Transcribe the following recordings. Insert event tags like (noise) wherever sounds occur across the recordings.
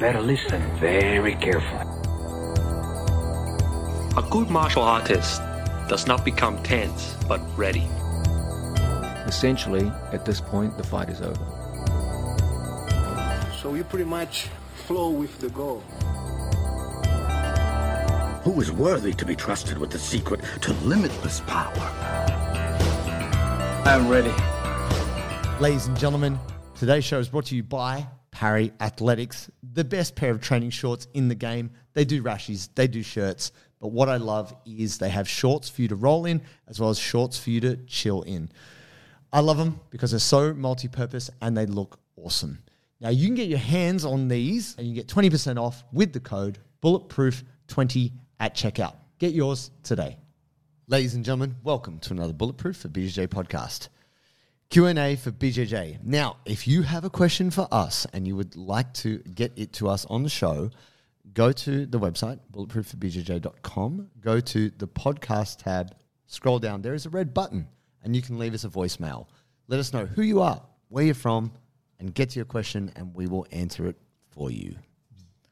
Better listen very carefully. A good martial artist does not become tense, but ready. Essentially, at this point, the fight is over. So you pretty much flow with the goal. Who is worthy to be trusted with the secret to limitless power? I'm ready. Ladies and gentlemen, today's show is brought to you by Parry Athletics, the best pair of training shorts in the game. They do rashies, they do shirts, but what I love is they have shorts for you to roll in as well as shorts for you to chill in. I love them because they're so multi purpose and they look awesome. Now, you can get your hands on these and you get 20% off with the code bulletproof20 at checkout. Get yours today. Ladies and gentlemen, welcome to another Bulletproof for BJJ podcast. Q&A for BJJ. Now, if you have a question for us and you would like to get it to us on the show, go to the website, bulletproofforbjj.com, go to the podcast tab, scroll down. There is a red button and you can leave us a voicemail. Let us know who you are, where you're from, and get to your question and we will answer it for you.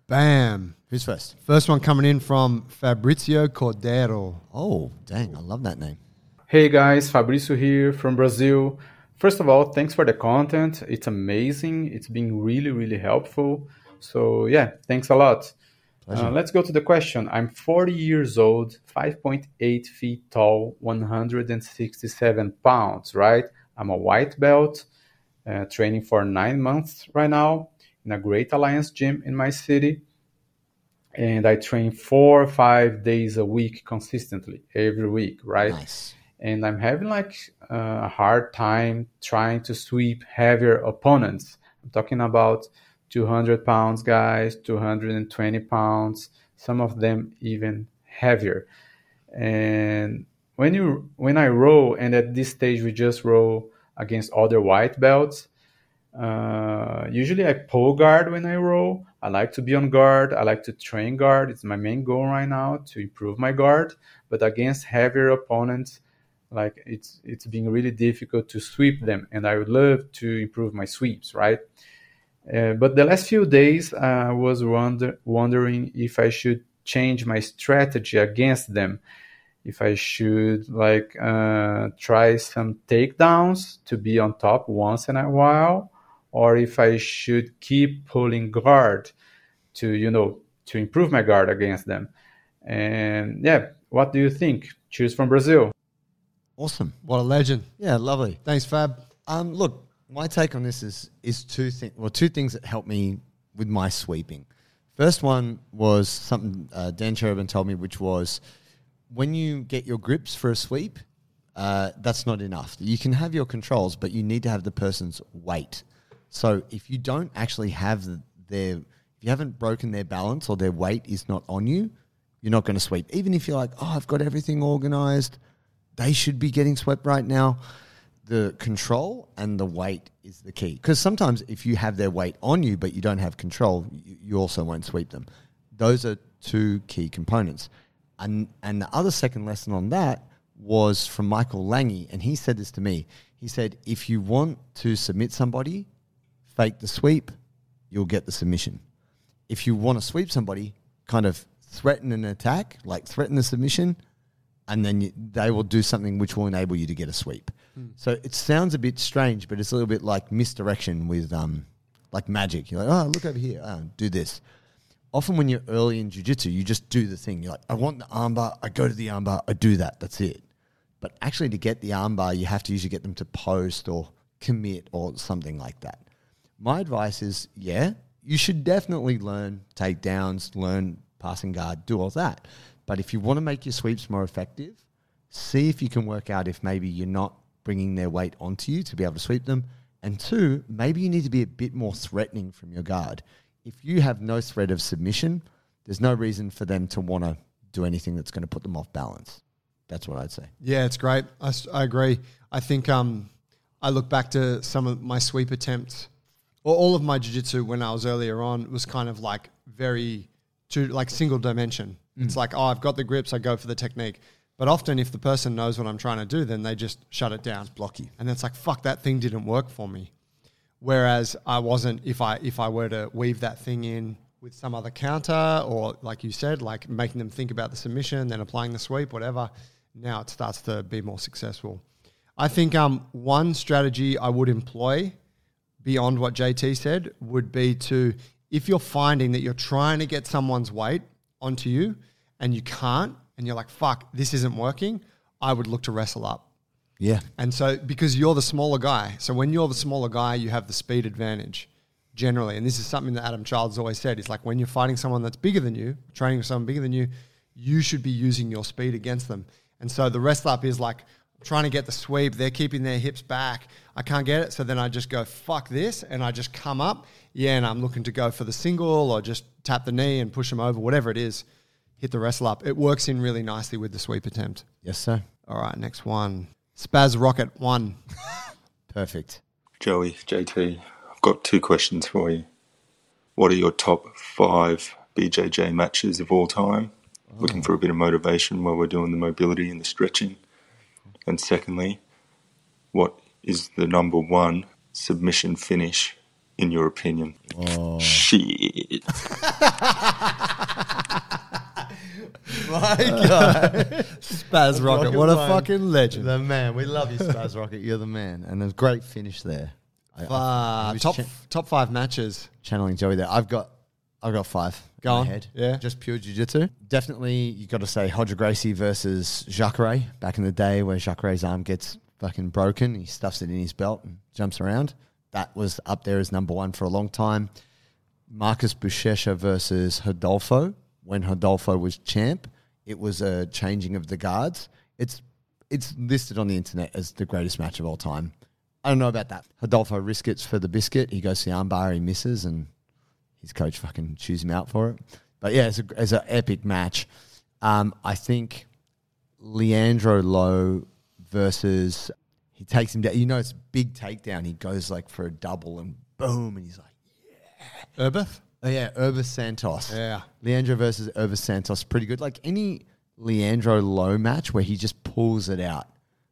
Bam. Who's first? First one coming in from Fabrizio Cordero. Oh, dang, I love that name. Hey guys, Fabrício here from Brazil. First of all, thanks for the content. It's amazing. It's been really, really helpful. So, yeah, thanks a lot. Uh, let's go to the question. I'm 40 years old, 5.8 feet tall, 167 pounds, right? I'm a white belt, uh, training for nine months right now in a great alliance gym in my city. And I train four or five days a week consistently, every week, right? Nice. And I'm having like a hard time trying to sweep heavier opponents. I'm talking about 200 pounds guys, 220 pounds, some of them even heavier. And when you when I roll, and at this stage we just roll against other white belts. Uh, usually I pull guard when I roll. I like to be on guard. I like to train guard. It's my main goal right now to improve my guard. But against heavier opponents, like it's it's been really difficult to sweep them and i would love to improve my sweeps right? Uh, but the last few days i was wonder, wondering if i should change my strategy against them. If i should like uh, try some takedowns to be on top once in a while or if i should keep pulling guard to you know to improve my guard against them. And yeah what do you think? Cheers from brazil Awesome. What a legend. Yeah, lovely. Thanks, Fab. Um, look, my take on this is is two things. Well, two things that helped me with my sweeping. First one was something uh, Dan Cherubin told me, which was when you get your grips for a sweep, uh, that's not enough. You can have your controls, but you need to have the person's weight. So if you don't actually have their, if you haven't broken their balance or their weight is not on you, you're not going to sweep. Even if you're like, oh, I've got everything organized, they should be getting swept right now. The control and the weight is the key. Because sometimes if you have their weight on you, but you don't have control, you, also won't sweep them. Those are two key components. And, and the other second lesson on that was from Michael Lange, and he said this to me. He said, if you want to submit somebody, fake the sweep, you'll get the submission. If you want to sweep somebody, kind of threaten an attack, like threaten the submission, and then you, they will do something which will enable you to get a sweep. So it sounds a bit strange, but it's a little bit like misdirection with um, like magic. You're like, oh, look over here, oh, do this. Often when you're early in jiu-jitsu, you just do the thing. You're like, I want the armbar, I go to the armbar, I do that, that's it. But actually to get the armbar, you have to usually get them to post or commit or something like that. My advice is, yeah, you should definitely learn takedowns, learn passing guard, do all that. But if you want to make your sweeps more effective, see if you can work out if maybe you're not bringing their weight onto you to be able to sweep them. And two, maybe you need to be a bit more threatening from your guard. If you have no threat of submission, there's no reason for them to want to do anything that's going to put them off balance. That's what I'd say. Yeah, it's great. I, I agree. I think um, I look back to some of my sweep attempts, or all of my jiu-jitsu when I was earlier on was kind of like very, to like single dimension. It's like, oh, I've got the grips, I go for the technique. But often, if the person knows what I'm trying to do, then they just shut it down, blocky. and it's like, fuck, that thing didn't work for me. Whereas I wasn't if I if I were to weave that thing in with some other counter, or like you said, like making them think about the submission, then applying the sweep, whatever. Now it starts to be more successful. I think um, one strategy I would employ beyond what JT said would be to, if you're finding that you're trying to get someone's weight onto you and you can't, and you're like, fuck, this isn't working, I would look to wrestle up. Yeah. And so, because you're the smaller guy, so when you're the smaller guy, you have the speed advantage generally. And this is something that Adam Childs always said. It's like when you're fighting someone that's bigger than you, training with someone bigger than you, you should be using your speed against them. And so the wrestle up is like trying to get the sweep. They're keeping their hips back. I can't get it. So then I just go, fuck this. And I just come up. Yeah. And I'm looking to go for the single or just tap the knee and push them over, whatever it is. Hit the wrestle up. It works in really nicely with the sweep attempt. Yes, sir. All right. Next one. Spaz Rocket one. (laughs) Perfect. Joey, JT, I've got two questions for you. What are your top five BJJ matches of all time? Oh. Looking for a bit of motivation while we're doing the mobility and the stretching. And secondly, what is the number one submission finish in your opinion? Oh. Shit. (laughs) (laughs) My God. Spaz Rocket. What a fucking legend. The man. We love you, Spaz Rocket. You're the man. And a great finish there. I, Uh, was top cha- top five matches. channeling Joey there. I've got I've got five. Go in my on. Head. Yeah. Just pure jiu-jitsu. Definitely you gotta say Hodger Gracie versus Jacare back in the day where Jacare's arm gets fucking broken. He stuffs it in his belt and jumps around. That was up there as number one for a long time. Marcus Buchecha versus Hodolfo. When Hodolfo was champ, it was a changing of the guards. It's it's listed on the internet as the greatest match of all time. I don't know about that. Hodolfo riskets for the biscuit. He goes to the armbar, he misses, and his coach fucking chews him out for it. But yeah, it's a it's an epic match. Um, I think Leandro Lo versus he takes him down. You know, it's big takedown. He goes like for a double and boom, and he's like, yeah. Oh yeah, Erberth Santos. Yeah. Leandro versus Erberth Santos, pretty good. Like any Leandro Lo match where he just pulls it out.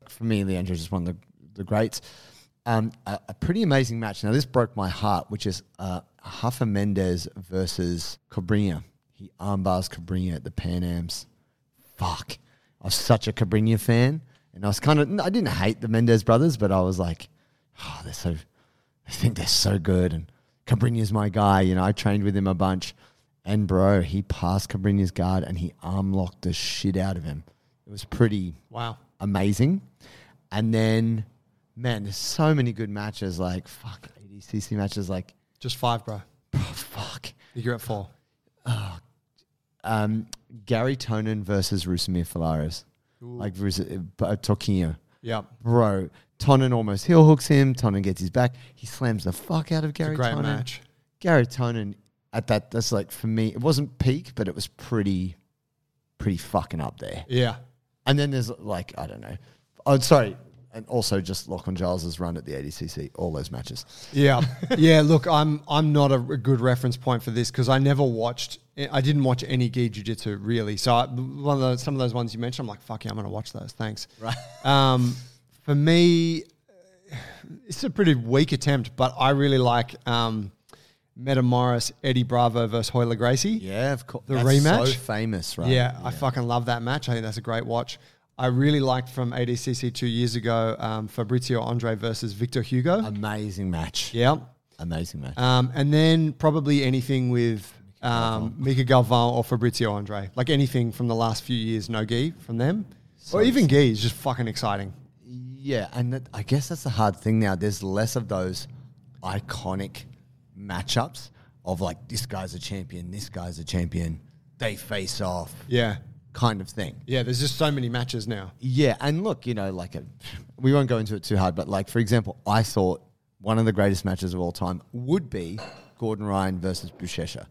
For me, Leandro's just one of the, the greats. Um, a, a pretty amazing match. Now, this broke my heart, which is uh, Rafa Mendes versus Cabrinha. He armbars Cabrinha at the Pan Ams. Fuck. I was such a Cabrinha fan. And I was kind of, I didn't hate the Mendes brothers, but I was like, oh, they're so, I think they're so good. And Cabrinha's my guy. You know, I trained with him a bunch. And bro, he passed Cabrinha's guard and he arm locked the shit out of him. It was pretty Wow. amazing. And then, man, there's so many good matches. Like, fuck, ADCC matches. Like, Just five, bro. oh, fuck. You're at four. Um, Garry Tonon versus Rousimar Palhares. Like, Rus- uh, Toquinho. Yep. Bro, Tonon almost heel hooks him. Tonon gets his back. He slams the fuck out of Gary great Tonon. match. Garry Tonon at that, that's like, for me, it wasn't peak, but it was pretty, pretty fucking up there. Yeah. And then there's like, I don't know. Oh, sorry. And also just Lachlan Giles's run at the ADCC, all those matches. Yeah. (laughs) yeah. Look, I'm I'm not a, good reference point for this because I never watched. I didn't watch any gi jiu-jitsu really. So I, one of those, some of those ones you mentioned, I'm like, fuck yeah, I'm gonna watch those. Thanks. Right. Um, (laughs) for me, it's a pretty weak attempt, but I really like um, Metamoris, Eddie Bravo versus Hoyler Gracie. Yeah, of course. The That's rematch? So famous, right? Yeah, I fucking love that match. I think that's a great watch. I really liked from ADCC two years ago um, Fabricio Andrey versus Victor Hugo. Amazing match. yeah. Amazing match. Um, and then probably anything with um, Mica Galvão or Fabricio Andrey. Like anything from the last few years, no gi from them. or even gi is just fucking exciting. Yeah, and that, I guess that's the hard thing now. There's less of those iconic matchups of like, this guy's a champion, this guy's a champion, they face off Yeah. kind of thing. Yeah, there's just so many matches now. Yeah, and look, you know, like a, (sighs) we won't go into it too hard, but like for example, I thought one of the greatest matches of all time would be Gordon Ryan versus Buchecha.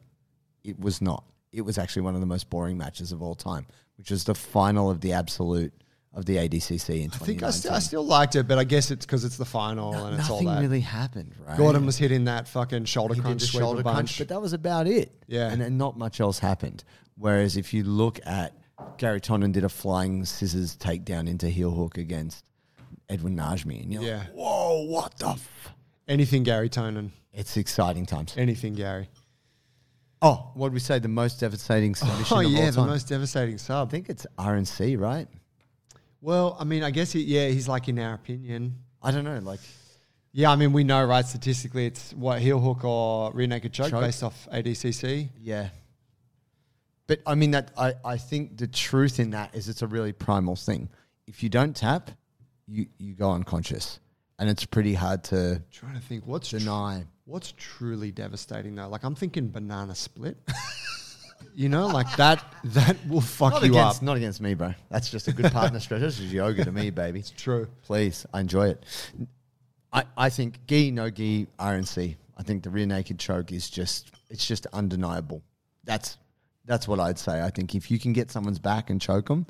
It was not. It was actually one of the most boring matches of all time, which was the final of the absolute of the ADCC in I think I, st- I still liked it, but I guess it's because it's the final No- and it's all nothing really happened, right? Gordon was hitting that fucking shoulder he crunch, shoulder crunch, but that was about it. Yeah. and then not much else happened. Whereas if you look at Garry Tonon did a flying scissors takedown into heel hook against Edwin Najmi, and you're Yeah. like, whoa, what the? F-? Anything Garry Tonon. It's exciting times. Anything Gary. Oh, what did we say? The most devastating submission Oh of all yeah, the most devastating sub. I think it's RNC, right? Well, I mean, I guess he, yeah, he's like in our opinion. I don't know. Like, Yeah, I mean, we know, right? Statistically, it's what heel hook or rear naked choke, Choke. based off ADCC. yeah. But I mean that I, I think the truth in that is it's a really primal thing. If you don't tap, you you go unconscious, and it's pretty hard to trying to think what's tr- deny. what's truly devastating though. Like I'm thinking banana split. (laughs) you know, like that that will fuck Not you against, up. not against me, bro. That's just a good partner stretch. This is yoga to me, baby. It's true. Please, I enjoy it. I, I think gi, no gi, RNC. I think the rear naked choke is just it's just undeniable. That's that's what I'd say. I think if you can get someone's back and choke them,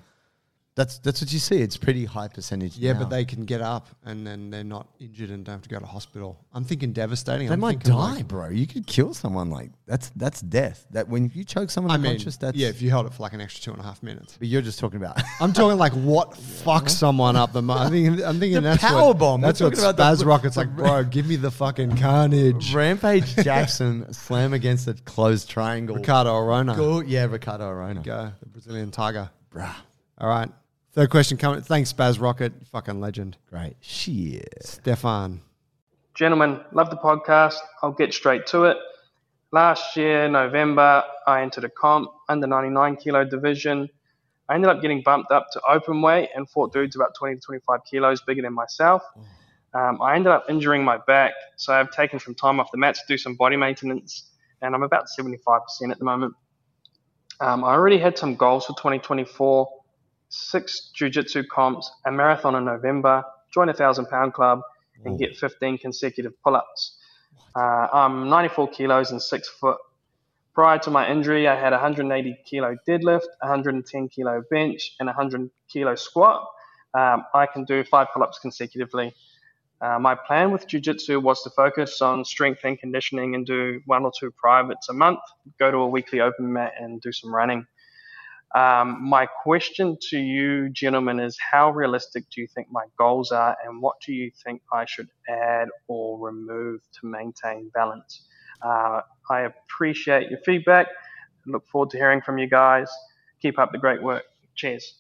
that's that's what you see. It's pretty high percentage. Yeah, now. but they can get up and then they're not injured and don't have to go to hospital. I'm thinking devastating. they I'm might die, like- bro. You could kill someone like that's that's death. That when you choke someone I mean, unconscious, that's yeah, if you held it for like an extra two and a half minutes. But you're just talking about I'm talking like what (laughs) fucks someone up the most. I'm thinking, I'm thinking The that's power what, bomb. We're That's what about Spaz the- Rocket's like, bro. Give me the fucking carnage. Rampage (laughs) Jackson slam against a closed triangle. Ricardo Arona. Go, yeah, Ricardo Arona. Go, the Brazilian tiger. Bruh. All right. Third question coming. Thanks, Baz Rocket. Fucking legend. Great. Shit. Stefan. Gentlemen, love the podcast. I'll get straight to it. Last year, November, I entered a comp under 99 kilo division. I ended up getting bumped up to open weight and fought dudes about 20 to 25 kilos bigger than myself. Um, I ended up injuring my back, so I've taken some time off the mat to do some body maintenance, and I'm about 75% at the moment. Um, I already had some goals for 2024 six jiu-jitsu comps, a marathon in November, join a thousand pound club, and get 15 consecutive pull-ups. Uh, I'm 94 kilos and six foot. Prior to my injury, I had 180 kilo deadlift, 110 kilo bench, and 100 kilo squat. Um, I can do five pull-ups consecutively. Uh, my plan with jiu-jitsu was to focus on strength and conditioning and do one or two privates a month, go to a weekly open mat and do some running. Um, my question to you, gentlemen, is how realistic do you think my goals are, and what do you think I should add or remove to maintain balance? Uh, I appreciate your feedback. Look forward to hearing from you guys. Keep up the great work. Cheers.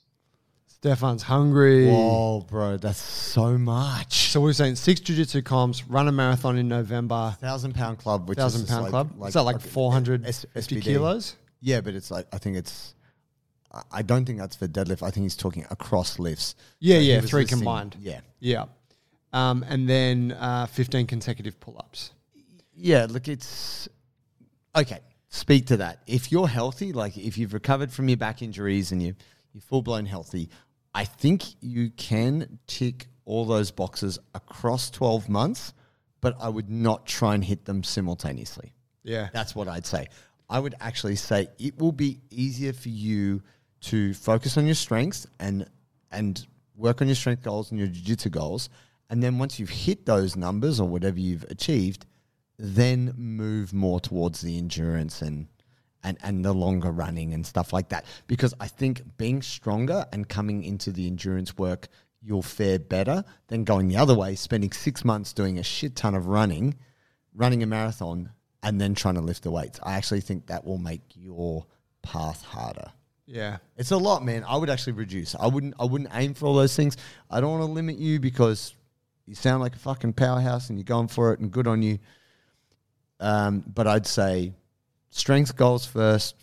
Stefan's hungry. Whoa, bro, that's so much. So we're saying six jiu-jitsu comps, run a marathon in November. Thousand pound club, which Thousand is pound like, club. Like, Is that like okay, 450 S- SBD. kilos? Yeah, but it's like I think it's. I- don't think that's for deadlift. I think he's talking across lifts. Yeah, So yeah, three listing- combined. Yeah, Yeah. Um, and then uh, 15 consecutive pull-ups. yeah. Look, it's okay. Speak to that. If you're healthy, like if you've recovered from your back injuries and you you're full blown healthy, I think you can tick all those boxes across 12 months. But I would not try and hit them simultaneously. Yeah. That's what I'd say. I would actually say it will be easier for you to focus on your strengths and and work on your strength goals and your jiu-jitsu goals. And then once you've hit those numbers or whatever you've achieved, then move more towards the endurance and and, and the longer running and stuff like that. Because I think being stronger and coming into the endurance work, you'll fare better than going the other way, spending six months doing a shit ton of running, running a marathon, and then trying to lift the weights. I actually think that will make your path harder. Yeah. It's a lot, man. I would actually reduce. I wouldn't. I wouldn't aim for all those things. I don't want to limit you because you sound like a fucking powerhouse and you're going for it, and good on you. Um, but I'd say strength goals first.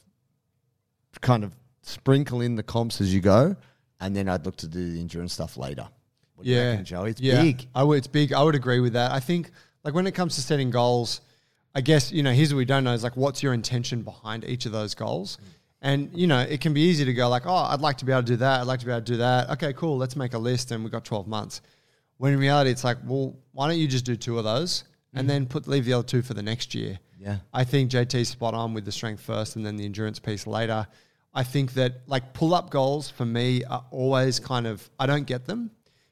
Kind of sprinkle in the comps as you go, and then I'd look to do the endurance stuff later. What Yeah, reckon, Joey? It's yeah. big. I would. It's big. I would agree with that. I think like when it comes to setting goals, I guess you know here's what we don't know is like what's your intention behind each of those goals, and you know it can be easy to go like oh I'd like to be able to do that. I'd like to be able to do that. Okay, cool. Let's make a list, and we've got 12 months. When in reality, it's like well why don't you just do two of those and mm. then put leave the other two for the next year. Yeah. I think JT's spot on with the strength first and then the endurance piece later. I think that like pull up goals for me are always kind of, I don't get them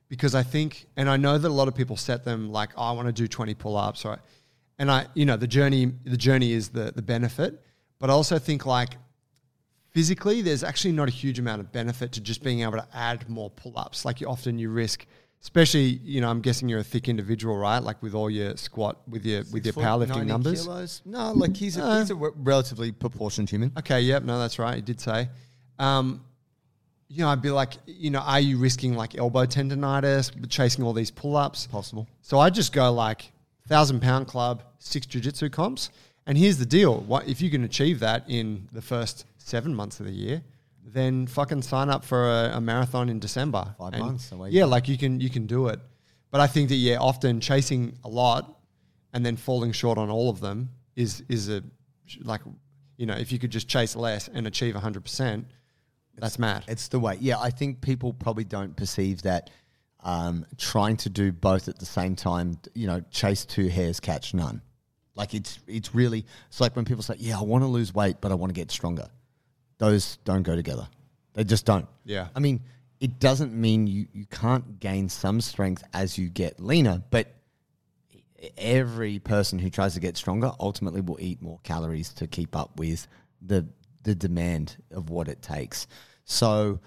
because I think, and I know that a lot of people set them like, oh, I want to do 20 pull ups. Right. And I, you know, the journey, the journey is the, the benefit, but I also think like physically, there's actually not a huge amount of benefit to just being able to add more pull ups. Like you often you risk Especially, you know, I'm guessing you're a thick individual, right? Like with all your squat, with your with your powerlifting numbers. kilos? No, like he's a, Uh, he's a relatively proportioned human. Okay, yep, no, that's right. He did say. Um, you know, I'd be like, you know, are you risking like elbow tendonitis, chasing all these pull ups? Possible. So I just go like thousand pound club, six jiu-jitsu comps, and here's the deal: what if you can achieve that in the first seven months of the year? Then fucking sign up for a, a marathon in December. Five And months, away Yeah, like you can you can do it. But I think that yeah, often chasing a lot and then falling short on all of them is is a like you know if you could just chase less and achieve hundred percent, that's mad. It's the way. Yeah, I think people probably don't perceive that um, trying to do both at the same time. You know, chase two hares, catch none. Like it's it's really it's like when people say, "Yeah, I want to lose weight, but I want to get stronger." Those don't go together. They just don't. Yeah. I mean, it doesn't mean you you can't gain some strength as you get leaner, but every person who tries to get stronger ultimately will eat more calories to keep up with the the demand of what it takes. So,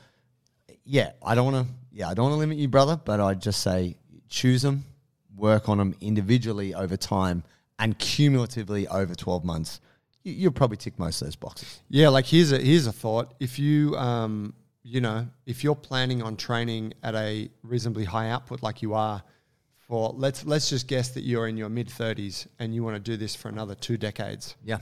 yeah, I don't want to. Yeah, I don't want to limit you, brother, but I'd just say choose them, work on them individually over time, and cumulatively over twelve months. You, you'll probably tick most of those boxes. Yeah, like here's a here's a thought. If you um you know, if you're planning on training at a reasonably high output like you are for let's let's just guess that you're in your mid 30s and you want to do this for another 2 decades. Yeah.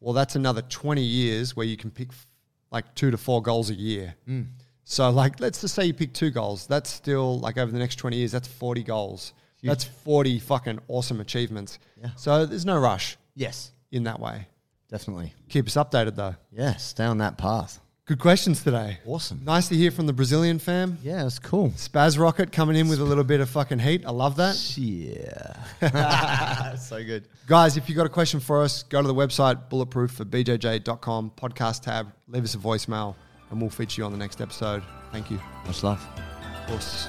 Well, that's another 20 years where you can pick f- like 2 to 4 goals a year. Mm. So like let's just say you pick 2 goals. That's still like over the next 20 years that's 40 goals. Huge. That's 40 fucking awesome achievements. Yeah. So there's no rush Yes, in that way. Definitely. Keep us updated though. Yeah, stay on that path. Good questions today. Awesome. Nice to hear from the Brazilian fam. Yeah, it's cool. Spaz Rocket coming in with a little bit of fucking heat. I love that. (laughs) Yeah. (laughs) so good. Guys, if you got a question for us, go to the website bulletproof for bjj.com, podcast tab, leave us a voicemail, and we'll feature you on the next episode. Thank you. Much love. Of course.